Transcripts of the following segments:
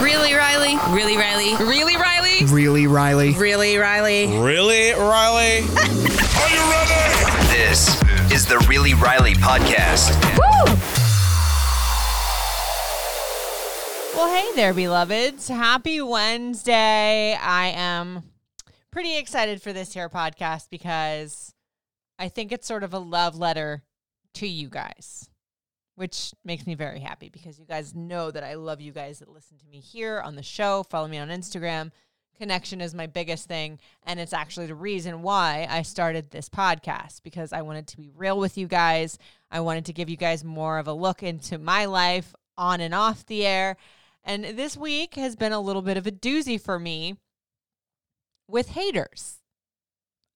Really, Riley? Really, Riley? Really, Riley? Really, Riley? Really, Riley? Really, Riley? Are you ready? This is the Really Riley podcast. Well, hey there, beloveds. Happy Wednesday. I am pretty excited for this here podcast because I think it's sort of a love letter to you guys, which makes me very happy because you guys know that I love you guys that listen to me here on the show, follow me on Instagram. Connection is my biggest thing. And it's actually the reason why I started this podcast because I wanted to be real with you guys. I wanted to give you guys more of a look into my life on and off the air. And this week has been a little bit of a doozy for me with haters.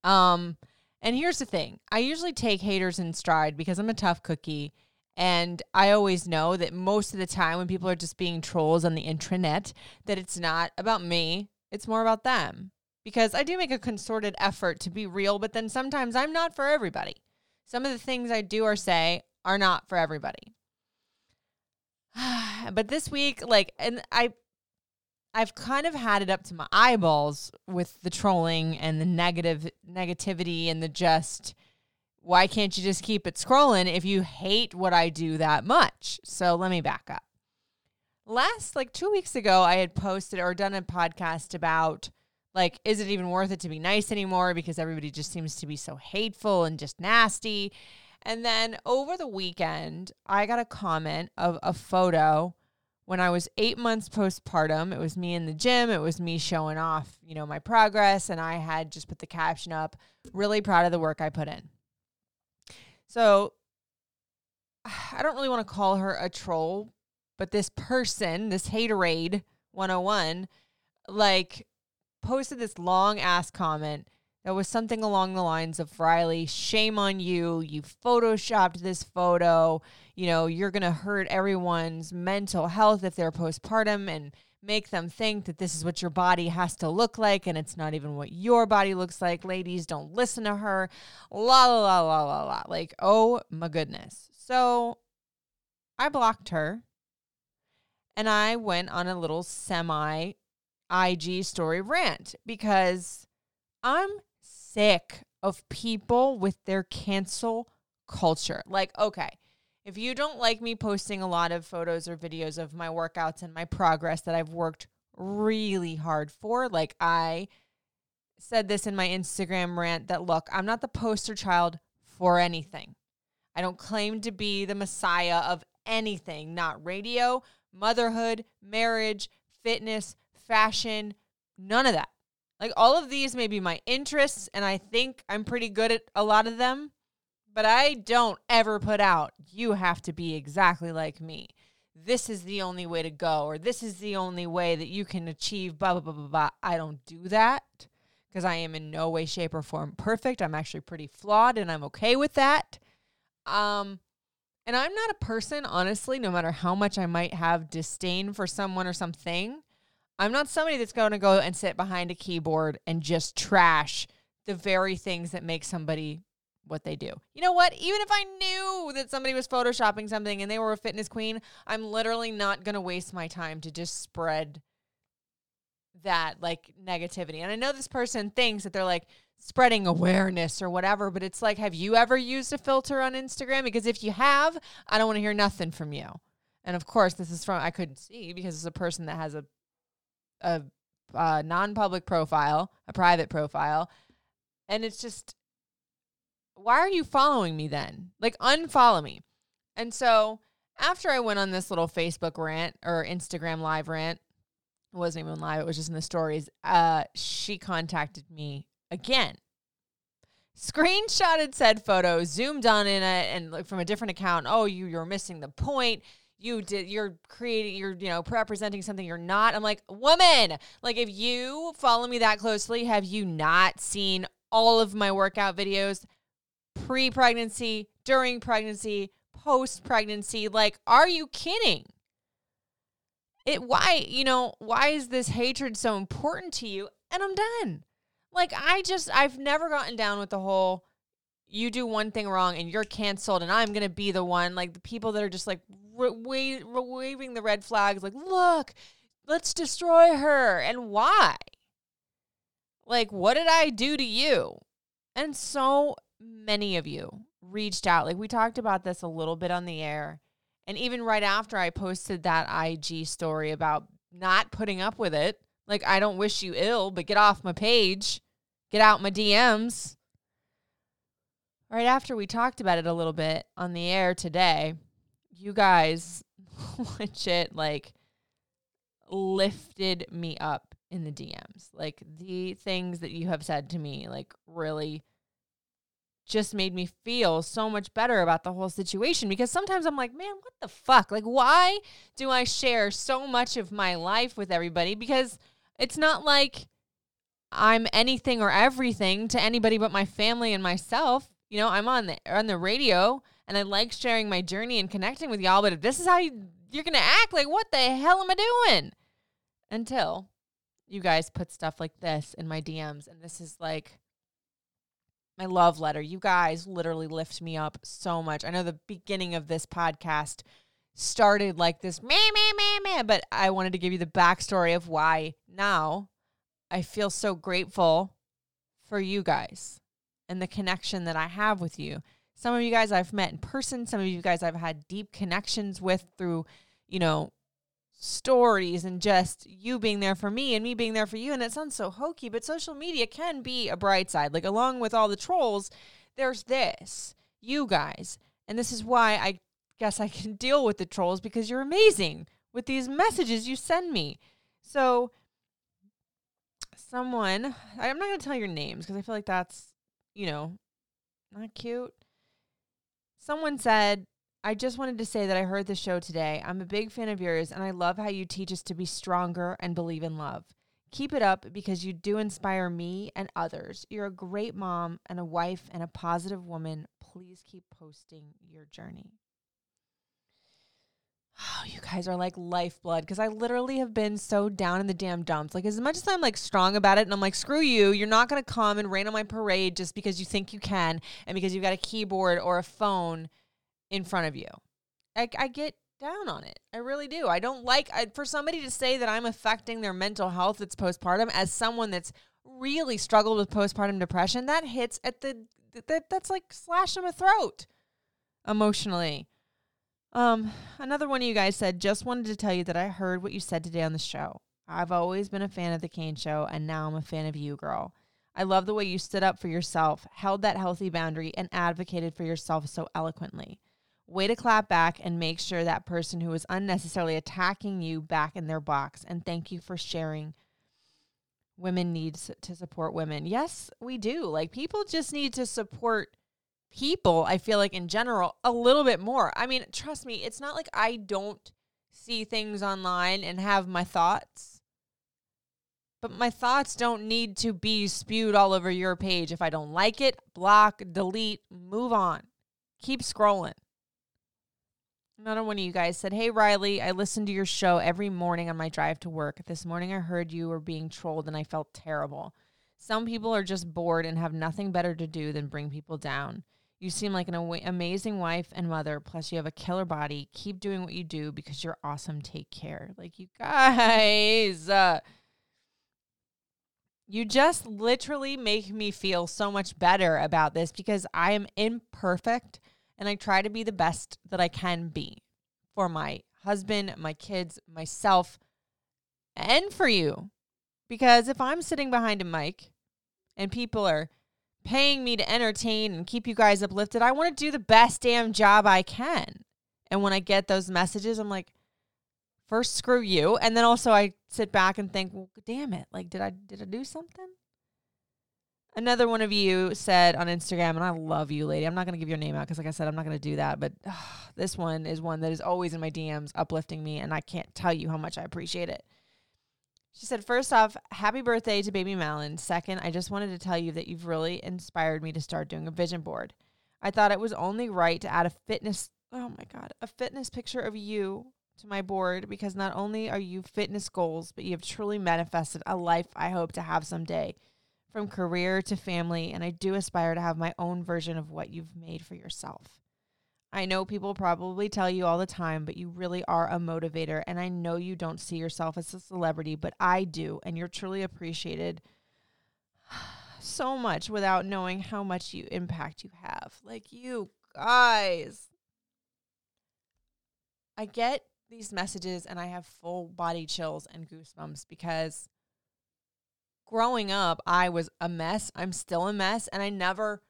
Um, and here's the thing I usually take haters in stride because I'm a tough cookie. And I always know that most of the time when people are just being trolls on the intranet, that it's not about me, it's more about them. Because I do make a concerted effort to be real, but then sometimes I'm not for everybody. Some of the things I do or say are not for everybody. but this week, like, and I, I've kind of had it up to my eyeballs with the trolling and the negative negativity and the just why can't you just keep it scrolling if you hate what I do that much? So let me back up. Last like 2 weeks ago I had posted or done a podcast about like is it even worth it to be nice anymore because everybody just seems to be so hateful and just nasty. And then over the weekend, I got a comment of a photo when I was eight months postpartum. It was me in the gym. It was me showing off, you know, my progress. And I had just put the caption up, really proud of the work I put in. So I don't really want to call her a troll, but this person, this haterade 101, like posted this long ass comment that was something along the lines of Riley, shame on you. You photoshopped this photo. You know, you're going to hurt everyone's mental health if they're postpartum and make them think that this is what your body has to look like and it's not even what your body looks like. Ladies, don't listen to her. La la la la la la. Like, oh my goodness. So I blocked her and I went on a little semi IG story rant because I'm sick of people with their cancel culture. Like, okay, if you don't like me posting a lot of photos or videos of my workouts and my progress that I've worked really hard for, like I said this in my Instagram rant that look, I'm not the poster child for anything. I don't claim to be the messiah of anything, not radio, motherhood, marriage, fitness, fashion, none of that. Like all of these may be my interests, and I think I'm pretty good at a lot of them, but I don't ever put out, you have to be exactly like me. This is the only way to go, or this is the only way that you can achieve blah, blah, blah, blah, blah. I don't do that because I am in no way, shape, or form perfect. I'm actually pretty flawed, and I'm okay with that. Um, and I'm not a person, honestly, no matter how much I might have disdain for someone or something, I'm not somebody that's going to go and sit behind a keyboard and just trash the very things that make somebody what they do. You know what? Even if I knew that somebody was photoshopping something and they were a fitness queen, I'm literally not going to waste my time to just spread that like negativity. And I know this person thinks that they're like spreading awareness or whatever, but it's like, have you ever used a filter on Instagram? Because if you have, I don't want to hear nothing from you. And of course, this is from I couldn't see because it's a person that has a a, a non-public profile, a private profile, and it's just why are you following me then? Like unfollow me. And so after I went on this little Facebook rant or Instagram live rant, it wasn't even live, it was just in the stories. Uh, she contacted me again. screenshotted said photo, zoomed on in it, and like from a different account. Oh, you you're missing the point. You did. You're creating. You're you know representing something you're not. I'm like woman. Like if you follow me that closely, have you not seen all of my workout videos, pre-pregnancy, during pregnancy, post-pregnancy? Like, are you kidding? It why you know why is this hatred so important to you? And I'm done. Like I just I've never gotten down with the whole you do one thing wrong and you're canceled and I'm going to be the one like the people that are just like wa- wa- waving the red flags like look let's destroy her and why like what did I do to you and so many of you reached out like we talked about this a little bit on the air and even right after I posted that IG story about not putting up with it like I don't wish you ill but get off my page get out my DMs right after we talked about it a little bit on the air today, you guys legit like lifted me up in the DMs. Like the things that you have said to me, like really just made me feel so much better about the whole situation because sometimes I'm like, man, what the fuck? Like, why do I share so much of my life with everybody? Because it's not like I'm anything or everything to anybody but my family and myself you know, I'm on the on the radio and I like sharing my journey and connecting with y'all, but if this is how you, you're going to act, like what the hell am I doing? Until you guys put stuff like this in my DMs and this is like my love letter. You guys literally lift me up so much. I know the beginning of this podcast started like this, meh, meh, meh, meh, but I wanted to give you the backstory of why now I feel so grateful for you guys and the connection that I have with you. Some of you guys I've met in person, some of you guys I've had deep connections with through, you know, stories and just you being there for me and me being there for you. And it sounds so hokey, but social media can be a bright side. Like, along with all the trolls, there's this, you guys. And this is why I guess I can deal with the trolls because you're amazing with these messages you send me. So, someone, I'm not going to tell your names because I feel like that's you know, not cute. Someone said, I just wanted to say that I heard the show today. I'm a big fan of yours, and I love how you teach us to be stronger and believe in love. Keep it up because you do inspire me and others. You're a great mom and a wife and a positive woman. Please keep posting your journey. Oh, you guys are like lifeblood because I literally have been so down in the damn dumps. Like, as much as I'm like strong about it and I'm like, screw you, you're not going to come and rain on my parade just because you think you can and because you've got a keyboard or a phone in front of you. I, I get down on it. I really do. I don't like I, for somebody to say that I'm affecting their mental health that's postpartum as someone that's really struggled with postpartum depression. That hits at the that that's like slash them a throat emotionally. Um, another one of you guys said, just wanted to tell you that I heard what you said today on the show. I've always been a fan of the Kane Show, and now I'm a fan of you, girl. I love the way you stood up for yourself, held that healthy boundary, and advocated for yourself so eloquently. Way to clap back and make sure that person who was unnecessarily attacking you back in their box. And thank you for sharing. Women need to support women. Yes, we do. Like people just need to support people, I feel like in general, a little bit more. I mean, trust me, it's not like I don't see things online and have my thoughts. But my thoughts don't need to be spewed all over your page. If I don't like it, block, delete, move on. Keep scrolling. Another one of you guys said, Hey, Riley, I listen to your show every morning on my drive to work. This morning I heard you were being trolled and I felt terrible. Some people are just bored and have nothing better to do than bring people down. You seem like an aw- amazing wife and mother. Plus, you have a killer body. Keep doing what you do because you're awesome. Take care. Like, you guys, uh, you just literally make me feel so much better about this because I am imperfect and I try to be the best that I can be for my husband, my kids, myself, and for you. Because if I'm sitting behind a mic and people are paying me to entertain and keep you guys uplifted, I want to do the best damn job I can. And when I get those messages, I'm like, first screw you, and then also I sit back and think, well, damn it, like did I did I do something? Another one of you said on Instagram, and I love you, lady. I'm not going to give your name out because, like I said, I'm not going to do that. But uh, this one is one that is always in my DMs, uplifting me, and I can't tell you how much I appreciate it. She said, First off, happy birthday to baby Malin. Second, I just wanted to tell you that you've really inspired me to start doing a vision board. I thought it was only right to add a fitness, oh my God, a fitness picture of you to my board because not only are you fitness goals, but you have truly manifested a life I hope to have someday from career to family. And I do aspire to have my own version of what you've made for yourself. I know people probably tell you all the time, but you really are a motivator. And I know you don't see yourself as a celebrity, but I do. And you're truly appreciated so much without knowing how much you impact you have. Like you guys. I get these messages and I have full body chills and goosebumps because growing up, I was a mess. I'm still a mess. And I never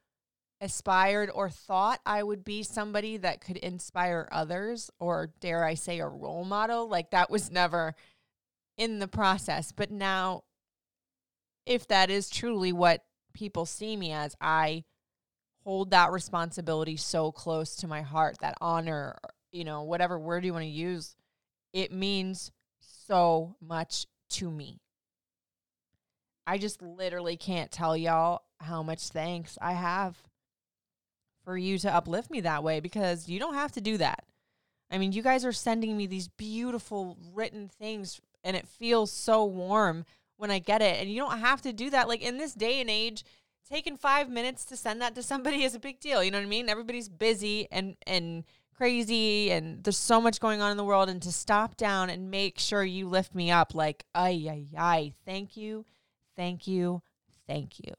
aspired or thought I would be somebody that could inspire others or dare I say a role model. Like that was never in the process. But now, if that is truly what people see me as, I hold that responsibility so close to my heart, that honor, you know, whatever word you want to use, it means so much to me. I just literally can't tell y'all how much thanks I have for you to uplift me that way because you don't have to do that. I mean, you guys are sending me these beautiful written things and it feels so warm when I get it. And you don't have to do that. Like in this day and age, taking five minutes to send that to somebody is a big deal. You know what I mean? Everybody's busy and and crazy and there's so much going on in the world. And to stop down and make sure you lift me up, like, ay, ay, ay, thank you, thank you, thank you.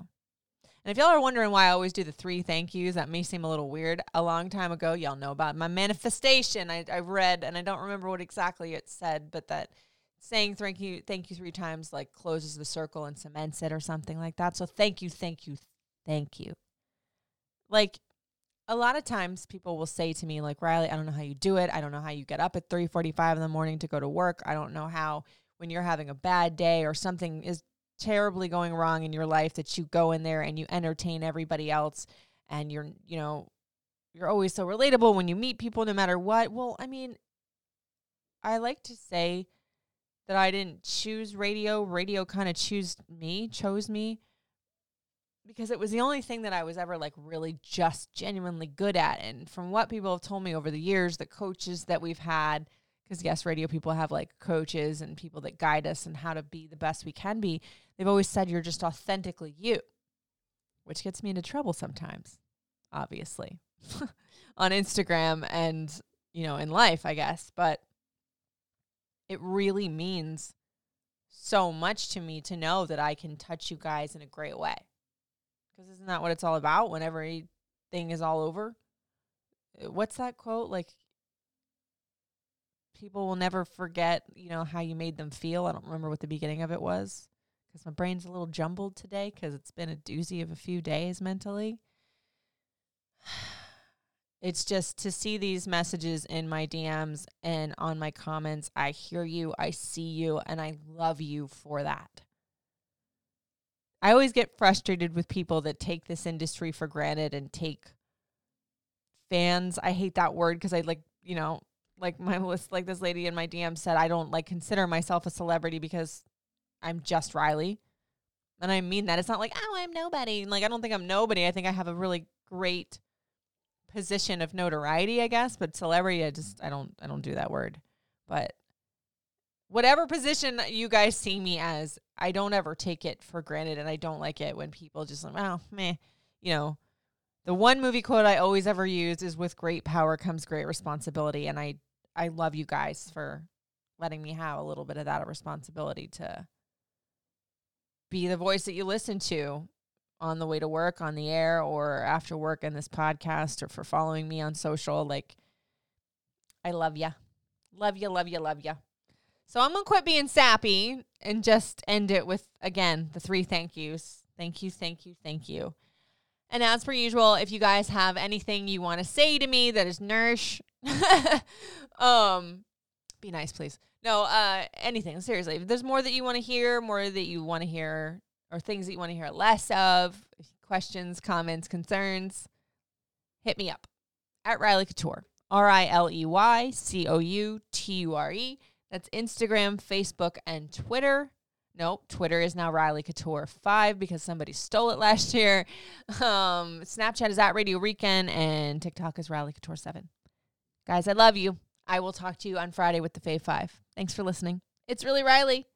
And if y'all are wondering why I always do the three thank yous, that may seem a little weird. A long time ago, y'all know about my manifestation. I, I read, and I don't remember what exactly it said, but that saying thank you, thank you three times like closes the circle and cements it or something like that. So thank you, thank you, thank you. Like a lot of times people will say to me, like, Riley, I don't know how you do it. I don't know how you get up at 3:45 in the morning to go to work. I don't know how when you're having a bad day or something is terribly going wrong in your life that you go in there and you entertain everybody else and you're, you know, you're always so relatable when you meet people no matter what. Well, I mean, I like to say that I didn't choose radio. Radio kind of chose me, chose me because it was the only thing that I was ever like really just genuinely good at. And from what people have told me over the years, the coaches that we've had, because yes, radio people have like coaches and people that guide us and how to be the best we can be. They've always said you're just authentically you, which gets me into trouble sometimes, obviously, on Instagram and, you know, in life, I guess. But it really means so much to me to know that I can touch you guys in a great way. Because isn't that what it's all about when everything is all over? What's that quote? Like, people will never forget, you know, how you made them feel. I don't remember what the beginning of it was because my brain's a little jumbled today because it's been a doozy of a few days mentally. It's just to see these messages in my DMs and on my comments. I hear you, I see you, and I love you for that. I always get frustrated with people that take this industry for granted and take fans. I hate that word because I like, you know, like my list, like this lady in my DM said, I don't like consider myself a celebrity because I'm just Riley. And I mean that. It's not like, oh, I'm nobody. Like, I don't think I'm nobody. I think I have a really great position of notoriety, I guess. But celebrity, I just, I don't, I don't do that word. But whatever position you guys see me as, I don't ever take it for granted. And I don't like it when people just like, oh, meh, you know, the one movie quote I always ever use is with great power comes great responsibility. And I I love you guys for letting me have a little bit of that responsibility to be the voice that you listen to on the way to work, on the air, or after work in this podcast, or for following me on social. Like, I love you. Love you, love you, love you. So I'm going to quit being sappy and just end it with, again, the three thank yous. Thank you, thank you, thank you. And as per usual, if you guys have anything you want to say to me that is nourish, um, be nice, please. No, uh, anything. Seriously, if there's more that you want to hear, more that you want to hear or things that you want to hear less of, questions, comments, concerns, hit me up at Riley Couture. R I L E Y C O U T U R E. That's Instagram, Facebook, and Twitter. Nope, Twitter is now Riley Couture 5 because somebody stole it last year. Um, Snapchat is at Radio Weekend, and TikTok is Riley Couture 7. Guys, I love you. I will talk to you on Friday with the Fave 5. Thanks for listening. It's really Riley.